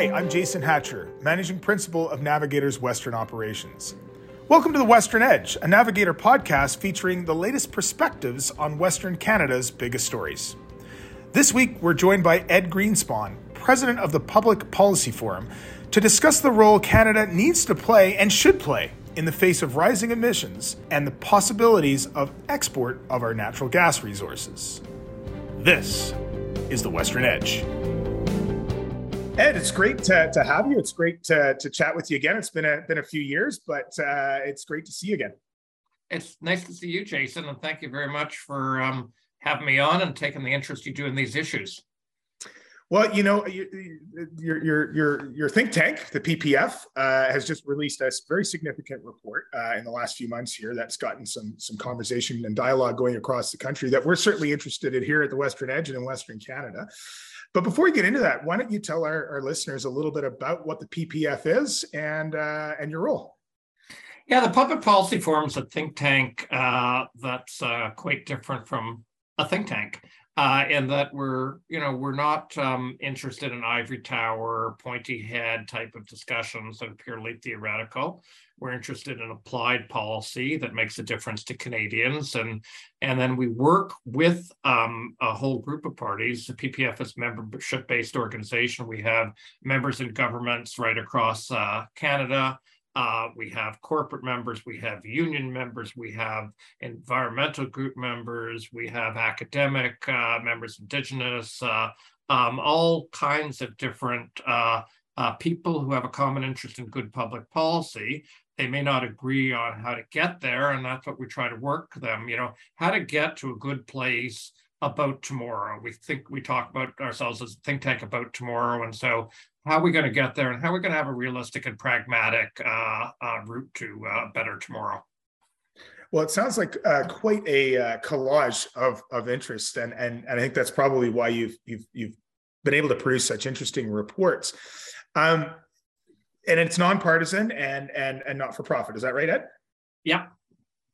Hi, I'm Jason Hatcher, Managing Principal of Navigator's Western Operations. Welcome to the Western Edge, a Navigator podcast featuring the latest perspectives on Western Canada's biggest stories. This week, we're joined by Ed Greenspon, President of the Public Policy Forum, to discuss the role Canada needs to play and should play in the face of rising emissions and the possibilities of export of our natural gas resources. This is the Western Edge. Ed, it's great to, to have you. It's great to, to chat with you again. It's been a been a few years, but uh, it's great to see you again. It's nice to see you, Jason, and thank you very much for um, having me on and taking the interest you do in these issues. Well, you know, your your your your think tank, the PPF, uh, has just released a very significant report uh, in the last few months here. That's gotten some some conversation and dialogue going across the country that we're certainly interested in here at the Western Edge and in Western Canada. But before we get into that, why don't you tell our, our listeners a little bit about what the PPF is and uh, and your role? Yeah, the Public Policy Forum is a think tank uh, that's uh, quite different from a think tank uh, in that we're you know we're not um, interested in ivory tower, pointy head type of discussions that are purely theoretical. We're interested in applied policy that makes a difference to Canadians, and and then we work with um, a whole group of parties. The PPF is membership-based organization. We have members in governments right across uh, Canada. Uh, we have corporate members, we have union members, we have environmental group members, we have academic uh, members, Indigenous, uh, um, all kinds of different uh, uh, people who have a common interest in good public policy. They may not agree on how to get there and that's what we try to work them you know how to get to a good place about tomorrow we think we talk about ourselves as a think tank about tomorrow and so how are we going to get there and how are we going to have a realistic and pragmatic uh, uh, route to uh, better tomorrow well, it sounds like uh, quite a uh, collage of of interest, and and and I think that's probably why you've you've you've been able to produce such interesting reports. Um, and it's nonpartisan and and and not for profit. Is that right, Ed? Yeah.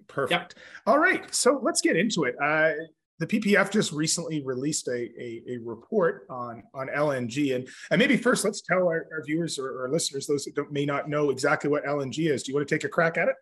Perfect. Yep. All right. So let's get into it. Uh, the PPF just recently released a, a, a, report on, on LNG. And, and maybe first, let's tell our, our viewers or, our listeners, those that may not know exactly what LNG is. Do you want to take a crack at it?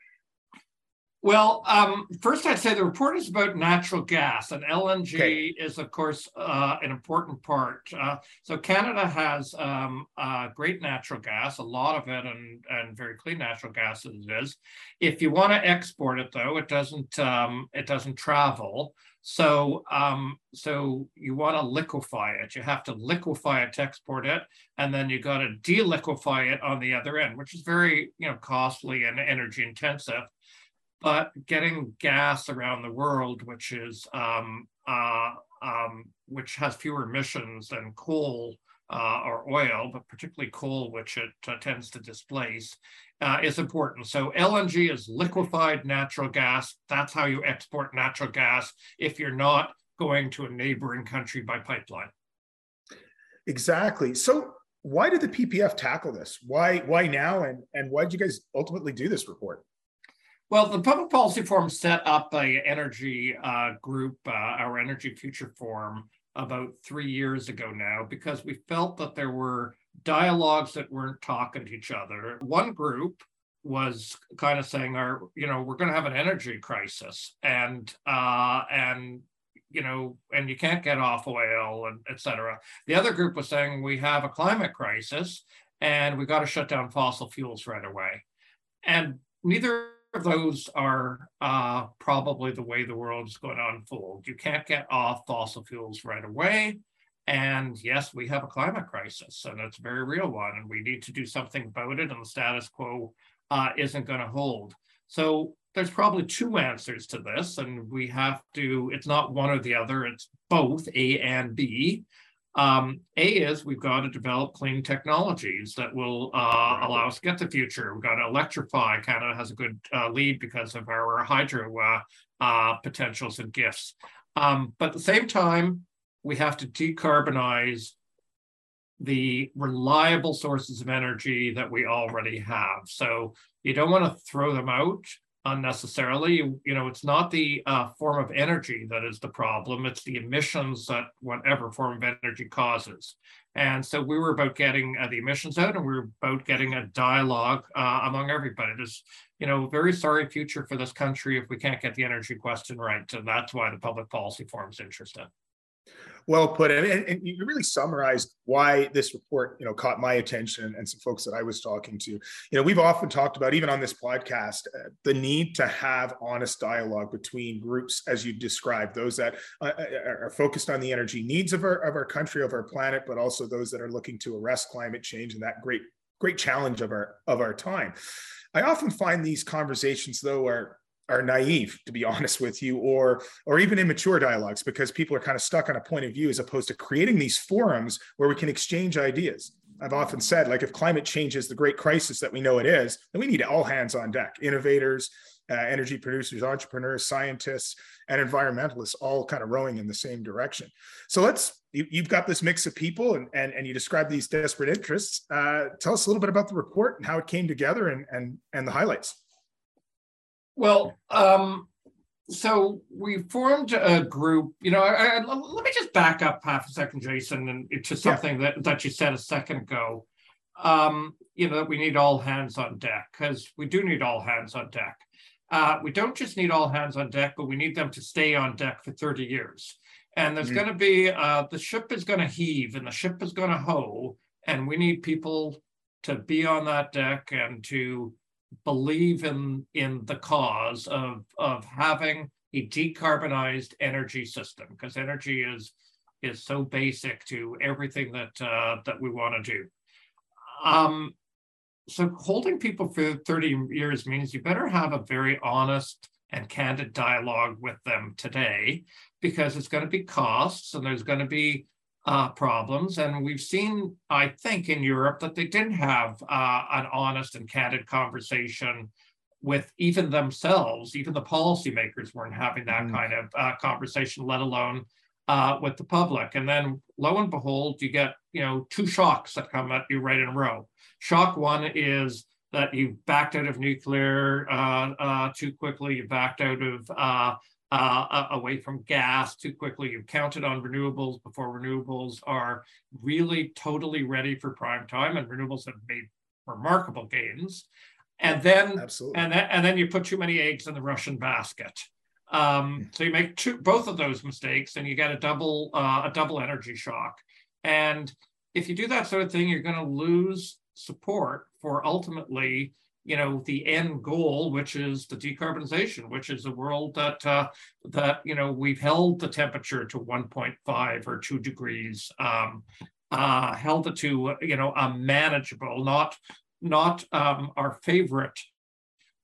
Well, um, first I'd say the report is about natural gas, and LNG okay. is, of course, uh, an important part. Uh, so Canada has um, uh, great natural gas, a lot of it, and, and very clean natural gas as it is. If you want to export it, though, it doesn't um, it doesn't travel. So um, so you want to liquefy it. You have to liquefy it to export it, and then you got to deliquefy it on the other end, which is very you know costly and energy intensive but getting gas around the world, which is um, uh, um, which has fewer emissions than coal uh, or oil, but particularly coal, which it uh, tends to displace, uh, is important. So LNG is liquefied natural gas. That's how you export natural gas if you're not going to a neighboring country by pipeline. Exactly. So why did the PPF tackle this? Why why now? And and why did you guys ultimately do this report? Well, the Public Policy Forum set up a energy uh, group, uh, our Energy Future Forum, about three years ago now, because we felt that there were dialogues that weren't talking to each other. One group was kind of saying, "Our, you know, we're going to have an energy crisis, and uh, and you know, and you can't get off oil, and et cetera." The other group was saying, "We have a climate crisis, and we got to shut down fossil fuels right away." And neither those are uh, probably the way the world is going to unfold. You can't get off fossil fuels right away. And yes, we have a climate crisis, and it's a very real one, and we need to do something about it, and the status quo uh, isn't going to hold. So there's probably two answers to this, and we have to, it's not one or the other, it's both A and B. Um, a is we've got to develop clean technologies that will uh, allow us to get the future. We've got to electrify. Canada has a good uh, lead because of our hydro uh, uh, potentials and gifts. Um, but at the same time, we have to decarbonize the reliable sources of energy that we already have. So you don't want to throw them out unnecessarily. You know, it's not the uh, form of energy that is the problem, it's the emissions that whatever form of energy causes. And so we were about getting uh, the emissions out, and we were about getting a dialogue uh, among everybody. There's, you know, very sorry future for this country if we can't get the energy question right, and that's why the Public Policy Forum is interested. Well put, and, and, you really summarized why this report, you know, caught my attention and some folks that I was talking to. You know, we've often talked about, even on this podcast, uh, the need to have honest dialogue between groups, as you described, those that uh, uh, are focused on the energy needs of our of our country, of our planet, but also those that are looking to arrest climate change and that great great challenge of our of our time. I often find these conversations, though, are are naive to be honest with you or or even immature dialogues because people are kind of stuck on a point of view as opposed to creating these forums where we can exchange ideas. I've often said like if climate change is the great crisis that we know it is then we need all hands on deck. Innovators uh, energy producers entrepreneurs scientists and environmentalists all kind of rowing in the same direction. So let's you, have got this mix of people and, and and you describe these desperate interests. Uh, tell us a little bit about the report and how it came together and and and the highlights well, um, so we formed a group. You know, I, I, let me just back up half a second, Jason, and to something yeah. that that you said a second ago. Um, you know, that we need all hands on deck because we do need all hands on deck. Uh, we don't just need all hands on deck, but we need them to stay on deck for 30 years. And there's mm-hmm. going to be uh, the ship is going to heave and the ship is going to hoe, and we need people to be on that deck and to believe in in the cause of of having a decarbonized energy system because energy is is so basic to everything that uh, that we want to do. Um, so holding people for 30 years means you better have a very honest and candid dialogue with them today because it's going to be costs and there's going to be uh, problems. And we've seen, I think, in Europe that they didn't have uh, an honest and candid conversation with even themselves. Even the policymakers weren't having that mm. kind of uh, conversation, let alone uh, with the public. And then, lo and behold, you get you know two shocks that come at you right in a row. Shock one is that you backed out of nuclear uh, uh, too quickly. You backed out of uh, away from gas too quickly. You've counted on renewables before renewables are really totally ready for prime time, and renewables have made remarkable gains. And then, Absolutely. and then, and then you put too many eggs in the Russian basket. Um, so you make two, both of those mistakes, and you get a double uh, a double energy shock. And if you do that sort of thing, you're going to lose support for ultimately you know the end goal which is the decarbonization which is a world that uh, that you know we've held the temperature to 1.5 or 2 degrees um, uh, held it to you know a manageable not not um, our favorite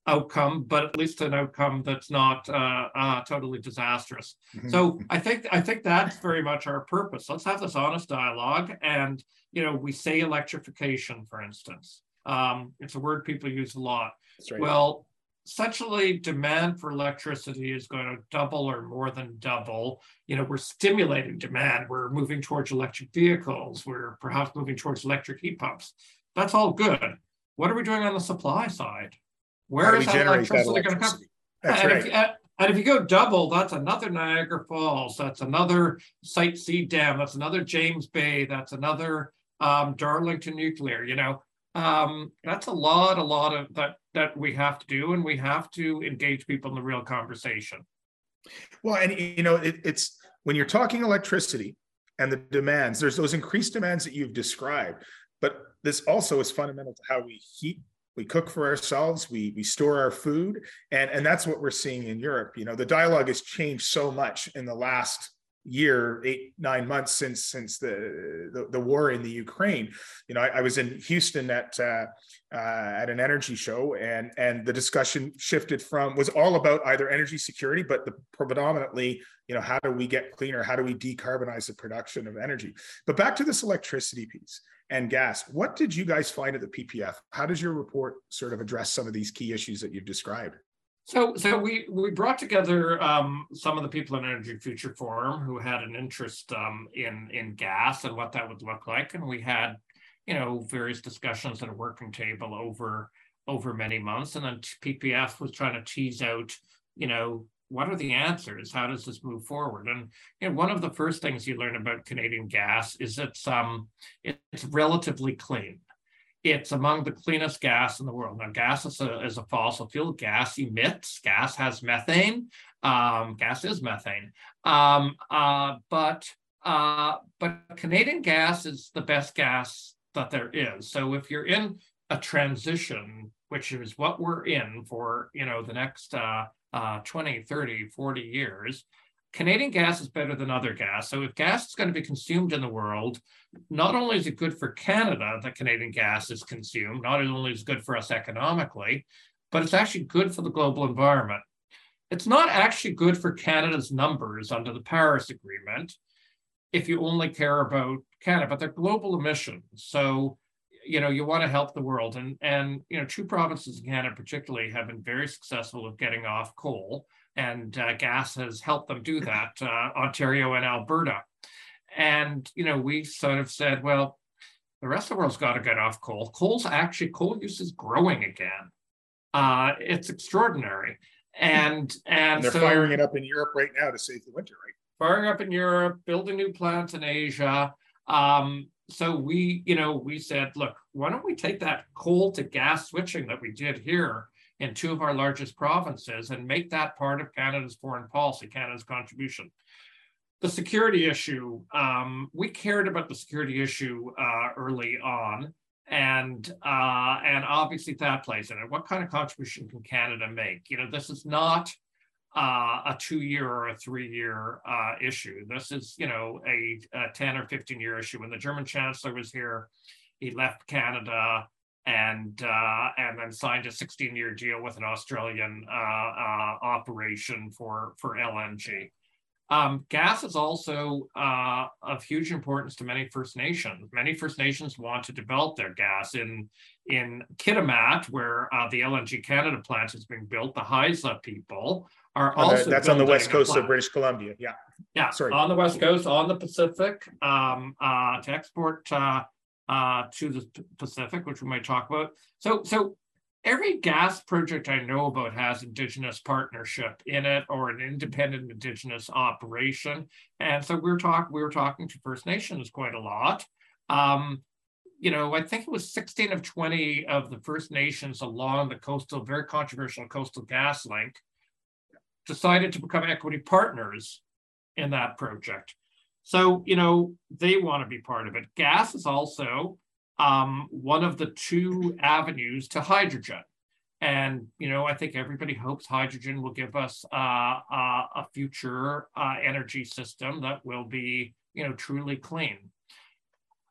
outcome but at least an outcome that's not uh, uh totally disastrous. Mm-hmm. so i think i think that's very much our purpose. Let's have this honest dialogue and you know we say electrification for instance um, it's a word people use a lot. Right. Well, essentially demand for electricity is going to double or more than double. You know, we're stimulating demand. We're moving towards electric vehicles. We're perhaps moving towards electric heat pumps. That's all good. What are we doing on the supply side? Where is that electricity, going to come? That's and, right. if, and if you go double, that's another Niagara Falls. That's another Site C Dam. That's another James Bay. That's another um, Darlington Nuclear. You know, um, that's a lot, a lot of that that we have to do, and we have to engage people in the real conversation. Well, and you know, it, it's when you're talking electricity and the demands, there's those increased demands that you've described, but this also is fundamental to how we heat we cook for ourselves we we store our food and and that's what we're seeing in europe you know the dialogue has changed so much in the last year, eight nine months since since the the, the war in the Ukraine. You know, I, I was in Houston at uh, uh, at an energy show, and and the discussion shifted from was all about either energy security, but the predominantly, you know, how do we get cleaner? How do we decarbonize the production of energy? But back to this electricity piece and gas. What did you guys find at the PPF? How does your report sort of address some of these key issues that you've described? So, so we we brought together um, some of the people in Energy Future Forum who had an interest um, in in gas and what that would look like, and we had, you know, various discussions at a working table over over many months, and then PPF was trying to tease out, you know, what are the answers? How does this move forward? And you know, one of the first things you learn about Canadian gas is it's um, it's relatively clean. It's among the cleanest gas in the world. Now, gas is a, is a fossil fuel. Gas emits. Gas has methane. Um, gas is methane. Um, uh, but uh, but Canadian gas is the best gas that there is. So if you're in a transition, which is what we're in for, you know, the next uh, uh, 20, 30, 40 years, Canadian gas is better than other gas. So if gas is going to be consumed in the world, not only is it good for Canada that Canadian gas is consumed, not only is it good for us economically, but it's actually good for the global environment. It's not actually good for Canada's numbers under the Paris Agreement if you only care about Canada, but they're global emissions. So, you know, you want to help the world. And, and you know, two provinces in Canada particularly have been very successful at getting off coal, and uh, gas has helped them do that, uh, Ontario and Alberta. And, you know, we sort of said, well, the rest of the world's got to get off coal. Coal's actually, coal use is growing again. Uh, it's extraordinary. And, and, and they're so, firing it up in Europe right now to save the winter, right? firing up in Europe, building new plants in Asia. Um, so we, you know, we said, look, why don't we take that coal to gas switching that we did here in two of our largest provinces and make that part of Canada's foreign policy, Canada's contribution. The security issue, um, we cared about the security issue uh, early on, and uh, and obviously that plays in it. What kind of contribution can Canada make? You know, this is not uh, a two-year or a three-year uh, issue. This is, you know, a, a 10 or 15-year issue. When the German chancellor was here, he left Canada and uh, and then signed a 16-year deal with an Australian uh, uh, operation for for LNG. Um, gas is also uh, of huge importance to many First Nations. Many First Nations want to develop their gas in in Kitimat, where the LNG Canada plant is being built. The Haisla people are also that's on the west coast of British Columbia. Yeah. Yeah. Sorry. On the west coast, on the Pacific, um, uh, to export uh, to the Pacific, which we might talk about. So, so every gas project I know about has Indigenous partnership in it or an independent Indigenous operation. And so we're talking we were talking to First Nations quite a lot. Um, you know, I think it was 16 of 20 of the First Nations along the coastal, very controversial Coastal GasLink decided to become equity partners in that project. So, you know, they want to be part of it. Gas is also um, one of the two avenues to hydrogen. And, you know, I think everybody hopes hydrogen will give us uh, uh, a future uh, energy system that will be, you know, truly clean.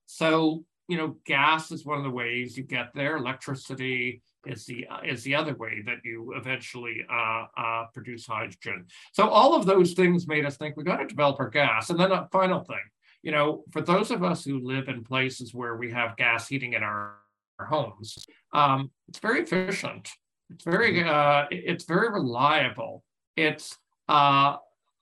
So, you know, gas is one of the ways you get there. Electricity, is the is the other way that you eventually uh, uh, produce hydrogen. So all of those things made us think we got to develop our gas. And then a final thing, you know, for those of us who live in places where we have gas heating in our, our homes, um, it's very efficient. It's very mm-hmm. uh, it's very reliable. It's uh,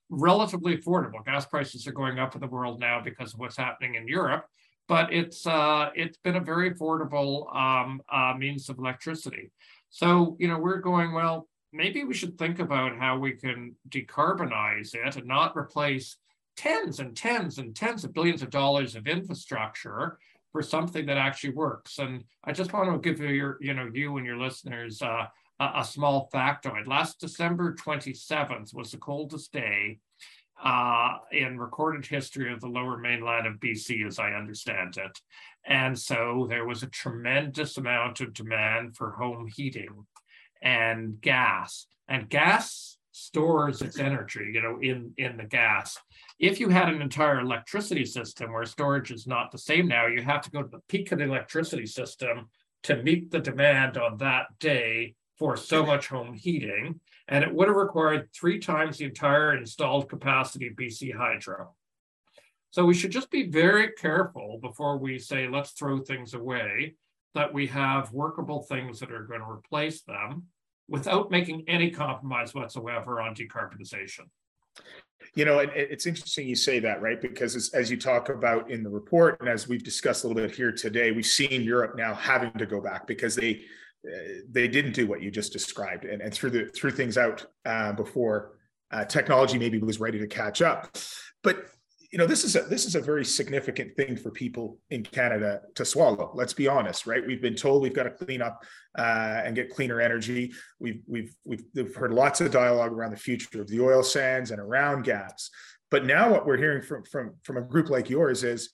relatively affordable. Gas prices are going up in the world now because of what's happening in Europe but it's uh, it's been a very affordable um, uh, means of electricity. So you know we're going well. Maybe we should think about how we can decarbonize it and not replace tens and tens and tens of billions of dollars of infrastructure for something that actually works. And I just want to give you your, you know, you and your listeners uh, a, a small factoid. Last December 27th was the coldest day uh, in recorded history of the lower mainland of BC, as I understand it. And so there was a tremendous amount of demand for home heating and gas. And gas stores its energy, you know, in, in the gas. If you had an entire electricity system where storage is not the same now, you have to go to the peak of the electricity system to meet the demand on that day for so much home heating and it would have required three times the entire installed capacity of BC Hydro. So we should just be very careful before we say, let's throw things away, that we have workable things that are going to replace them without making any compromise whatsoever on decarbonization. You know, it, it's interesting you say that, right? Because as, as, you talk about in the report, and as we've discussed a little bit here today, we've seen Europe now having to go back because they they didn't do what you just described and, and threw the threw things out uh, before Uh, technology maybe was ready to catch up, but you know this is a this is a very significant thing for people in Canada to swallow. Let's be honest, right? We've been told we've got to clean up uh, and get cleaner energy. We've, we've we've we've heard lots of dialogue around the future of the oil sands and around gas. But now what we're hearing from from from a group like yours is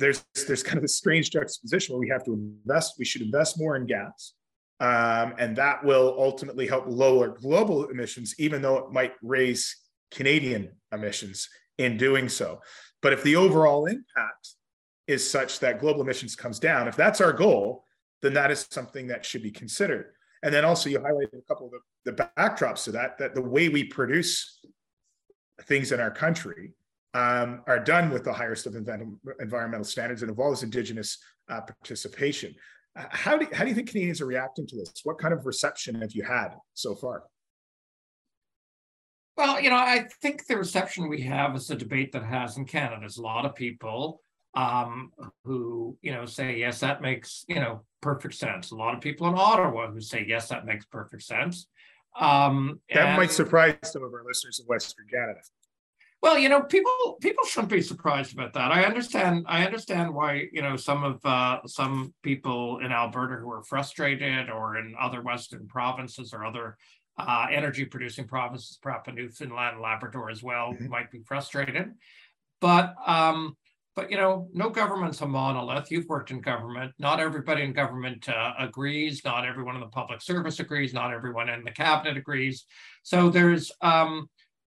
there's there's kind of a strange juxtaposition where we have to invest. We should invest more in gas. Um, and that will ultimately help lower global emissions, even though it might raise Canadian emissions in doing so. But if the overall impact is such that global emissions comes down, if that's our goal, then that is something that should be considered. And then also you highlighted a couple of the, the backdrops to that, that the way we produce things in our country um, are done with the highest of environmental standards and involves indigenous uh, participation. How do, how do you think Canadians are reacting to this? What kind of reception have you had so far? Well, you know, I think the reception we have is a debate that has in Canada. There's a lot of people um, who, you know, say, yes, that makes, you know, perfect sense. A lot of people in Ottawa who say, yes, that makes perfect sense. Um, that and, might surprise some of our listeners in Western Canada. Well, you know, people people shouldn't be surprised about that. I understand. I understand why you know some of uh, some people in Alberta who are frustrated, or in other Western provinces or other uh, energy producing provinces, Papua Newfoundland, Labrador as well, mm-hmm. might be frustrated. But um, but you know, no government's a monolith. You've worked in government. Not everybody in government uh, agrees. Not everyone in the public service agrees. Not everyone in the cabinet agrees. So there's um,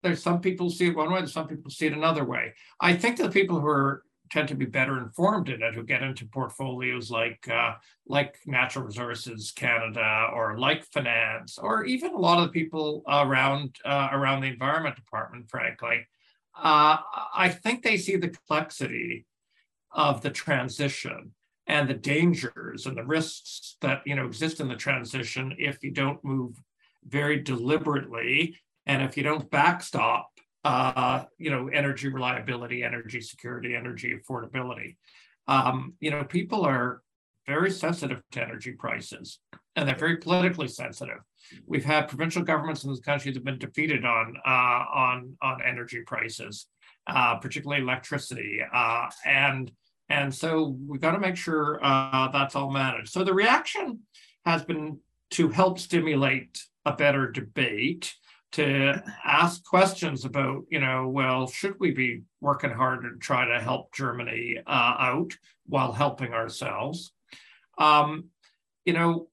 there's some people see it one way. and Some people see it another way. I think the people who are tend to be better informed in it who get into portfolios like uh, like natural resources Canada or like finance or even a lot of the people around uh, around the environment department frankly uh, I think they see the complexity of the transition and the dangers and the risks that you know exist in the transition if you don't move very deliberately and if you don't backstop uh, you know, energy reliability, energy security, energy affordability. Um, you know, people are very sensitive to energy prices, and they're very politically sensitive. We've had provincial governments in this country that have been defeated on uh, on on energy prices, uh, particularly electricity, uh, and and so we've got to make sure uh, that's all managed. So the reaction has been to help stimulate a better debate to ask questions about, you know, well, should we be working hard to try to help Germany uh, out while helping ourselves? Um, you know,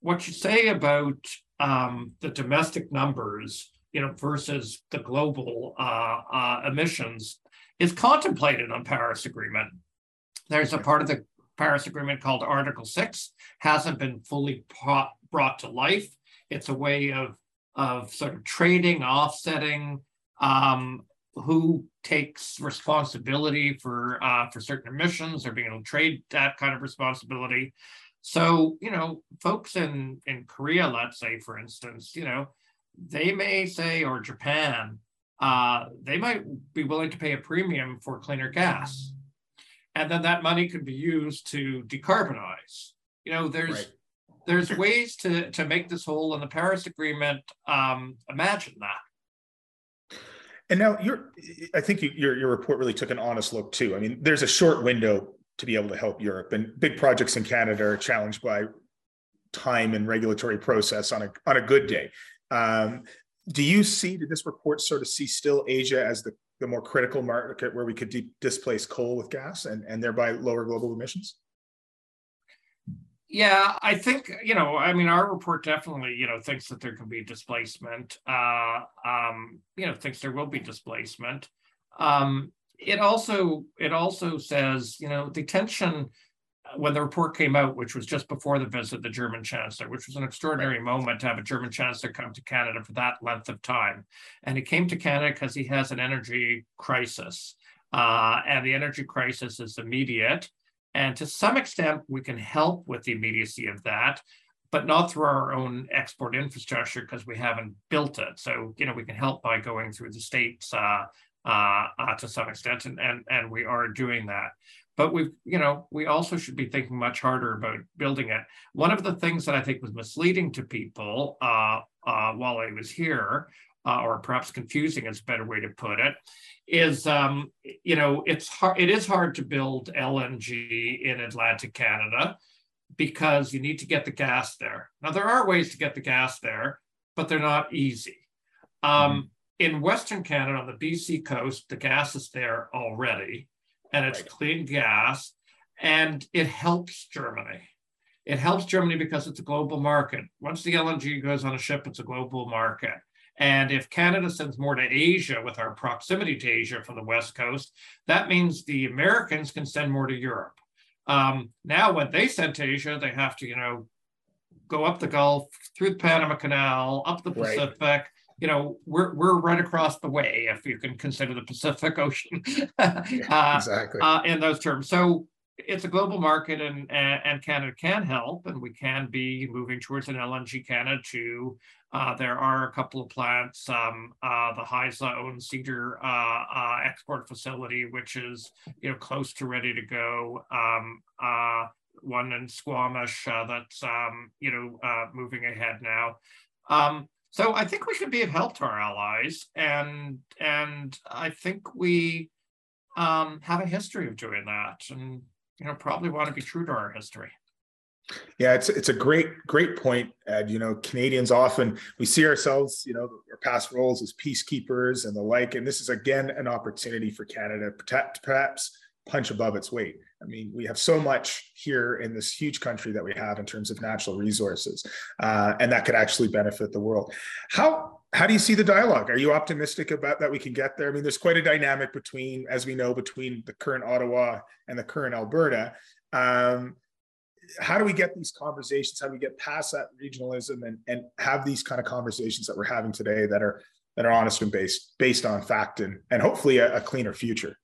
what you say about um, the domestic numbers, you know, versus the global uh, uh, emissions is contemplated on Paris Agreement. There's a part of the Paris Agreement called Article 6, hasn't been fully brought to life. It's a way of of sort of trading, offsetting, um, who takes responsibility for uh, for certain emissions or being able to trade that kind of responsibility. So you know, folks in in Korea, let's say, for instance, you know, they may say, or Japan, uh, they might be willing to pay a premium for cleaner gas, and then that money could be used to decarbonize. You know, there's right there's ways to to make this whole in the Paris Agreement um, imagine that. And now I think you, your your report really took an honest look too. I mean, there's a short window to be able to help Europe, and big projects in Canada are challenged by time and regulatory process on a on a good day. Um, do you see? Did this report sort of see still Asia as the the more critical market where we could de- displace coal with gas and and thereby lower global emissions? Yeah, I think you know. I mean, our report definitely you know thinks that there can be displacement. Uh, um, you know, thinks there will be displacement. Um, it also it also says you know the tension uh, when the report came out, which was just before the visit of the German chancellor, which was an extraordinary moment to have a German chancellor come to Canada for that length of time. And he came to Canada because he has an energy crisis. Uh, and the energy crisis is immediate. And to some extent, we can help with the immediacy of that, but not through our own export infrastructure because we haven't built it. So, you know, we can help by going through the states uh, uh, uh, to some extent, and, and, and we are doing that. but we you know we also should be thinking much harder about building it one of the things that i think was misleading to people uh, uh, while i was here uh, or perhaps confusing is a better way to put it is um, you know it's hard it is hard to build lng in atlantic canada because you need to get the gas there now there are ways to get the gas there but they're not easy um, mm-hmm. in western canada on the bc coast the gas is there already and it's right. clean gas and it helps Germany. It helps Germany because it's a global market. Once the LNG goes on a ship, it's a global market. And if Canada sends more to Asia with our proximity to Asia from the West Coast, that means the Americans can send more to Europe. Um, now, when they send to Asia, they have to, you know, go up the Gulf, through the Panama Canal, up the Pacific, right you know, we're we're right across the way, if you can consider the Pacific Ocean, uh, exactly uh, in those terms. So it's a global market, and and Canada can help, and we can be moving towards an LNG Canada too. Uh, there are a couple of plants, um, uh, the Haisla owned Cedar uh, uh, export facility, which is you know close to ready to go. Um, one in Squamish that's um, you know moving ahead now. Um, so I think we should be of help to our allies, and and I think we um, have a history of doing that, and you know probably want to be true to our history. Yeah, it's it's a great great point, Ed. You know, Canadians often we see ourselves, you know, our past roles as peacekeepers and the like, and this is again an opportunity for Canada to perhaps punch above its weight. I mean, we have so much here in this huge country that we have in terms of natural resources, uh, and that could actually benefit the world. How how do you see the dialogue? Are you optimistic about that we can get there? I mean, there's quite a dynamic between, as we know, between the current Ottawa and the current Alberta. Um, how do we get these conversations? How do we get past that regionalism and and have these kind of conversations that we're having today that are that are honest and based based on fact and and hopefully a, a cleaner future?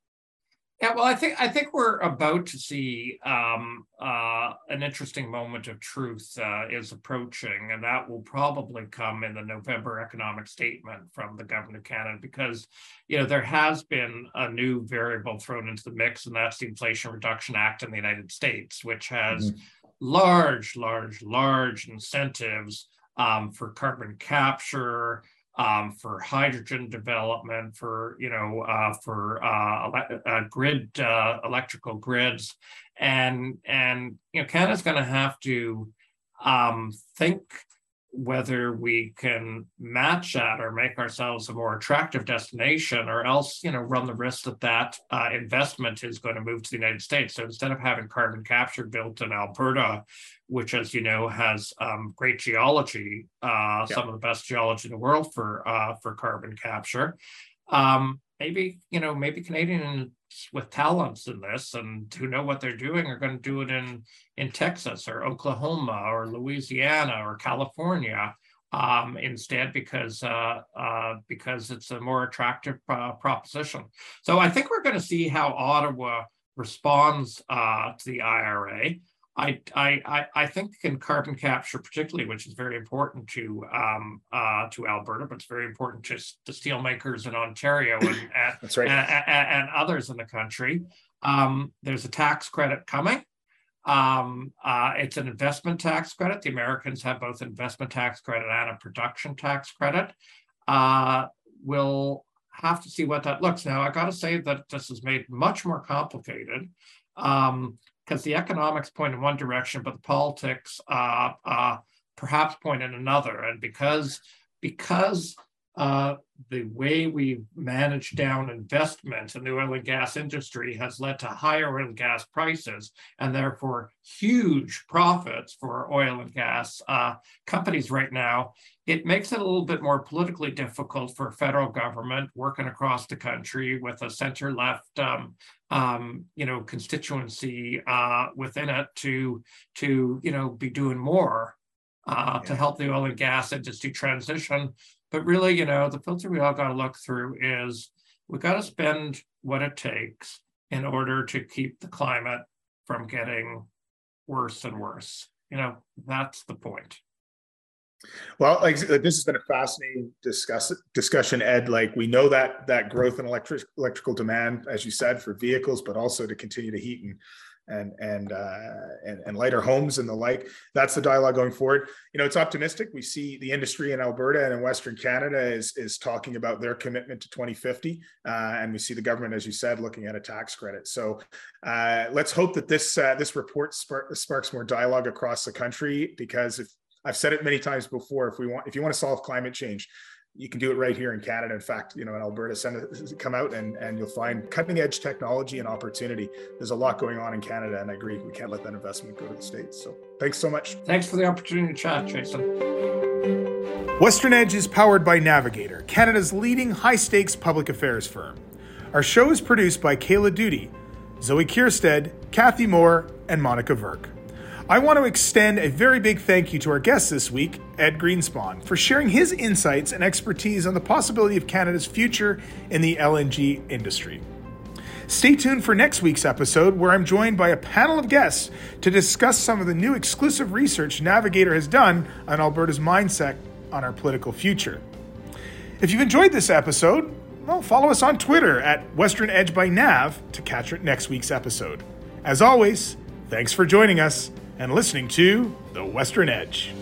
Yeah, well, I think I think we're about to see um, uh, an interesting moment of truth uh, is approaching, and that will probably come in the November economic statement from the government of Canada, because you know there has been a new variable thrown into the mix, and that's the Inflation Reduction Act in the United States, which has mm-hmm. large, large, large incentives um, for carbon capture, um, for hydrogen development, for you know, uh, for uh, uh, grid uh, electrical grids, and and you know, Canada's going to have to um, think whether we can match that or make ourselves a more attractive destination or else you know run the risk that that uh, investment is going to move to the united states so instead of having carbon capture built in alberta which as you know has um, great geology uh, yeah. some of the best geology in the world for uh, for carbon capture um, maybe you know maybe canadian with talents in this and who know what they're doing are going to do it in in Texas or Oklahoma or Louisiana or California um, instead because uh, uh, because it's a more attractive uh, proposition. So I think we're going to see how Ottawa responds uh, to the IRA. I, I, I think in carbon capture, particularly, which is very important to um, uh, to Alberta, but it's very important to the steelmakers in Ontario and and, That's right. and, and, and others in the country. Um, there's a tax credit coming. Um, uh, it's an investment tax credit. The Americans have both investment tax credit and a production tax credit. Uh, we'll have to see what that looks. Now, I got to say that this is made much more complicated. Um, because the economics point in one direction, but the politics uh, uh, perhaps point in another. And because because uh, the way we manage down investment in the oil and gas industry has led to higher oil and gas prices and therefore huge profits for oil and gas uh, companies right now. It makes it a little bit more politically difficult for federal government working across the country with a center left um, um, you know, constituency uh, within it to to you know be doing more uh, yeah. to help the oil and gas industry transition. But really, you know, the filter we all got to look through is we got to spend what it takes in order to keep the climate from getting worse and worse. You know, that's the point. Well, like this has been a fascinating discuss, discussion, Ed. Like we know that that growth in electric electrical demand, as you said, for vehicles, but also to continue to heat and and and, uh, and and lighter homes and the like. That's the dialogue going forward. You know, it's optimistic. We see the industry in Alberta and in Western Canada is is talking about their commitment to 2050, uh, and we see the government, as you said, looking at a tax credit. So uh, let's hope that this uh, this report spark, sparks more dialogue across the country. Because if I've said it many times before, if we want if you want to solve climate change, you can do it right here in Canada. In fact, you know, in Alberta, send it, come out and, and you'll find cutting edge technology and opportunity. There's a lot going on in Canada, and I agree, we can't let that investment go to the States. So thanks so much. Thanks for the opportunity to chat, Jason. Western Edge is powered by Navigator, Canada's leading high stakes public affairs firm. Our show is produced by Kayla Duty, Zoe Kierstead, Kathy Moore, and Monica Verk. I want to extend a very big thank you to our guest this week, Ed Greenspon, for sharing his insights and expertise on the possibility of Canada's future in the LNG industry. Stay tuned for next week's episode, where I'm joined by a panel of guests to discuss some of the new exclusive research Navigator has done on Alberta's mindset on our political future. If you've enjoyed this episode, well, follow us on Twitter at Western Edge by Nav to catch next week's episode. As always, thanks for joining us and listening to The Western Edge.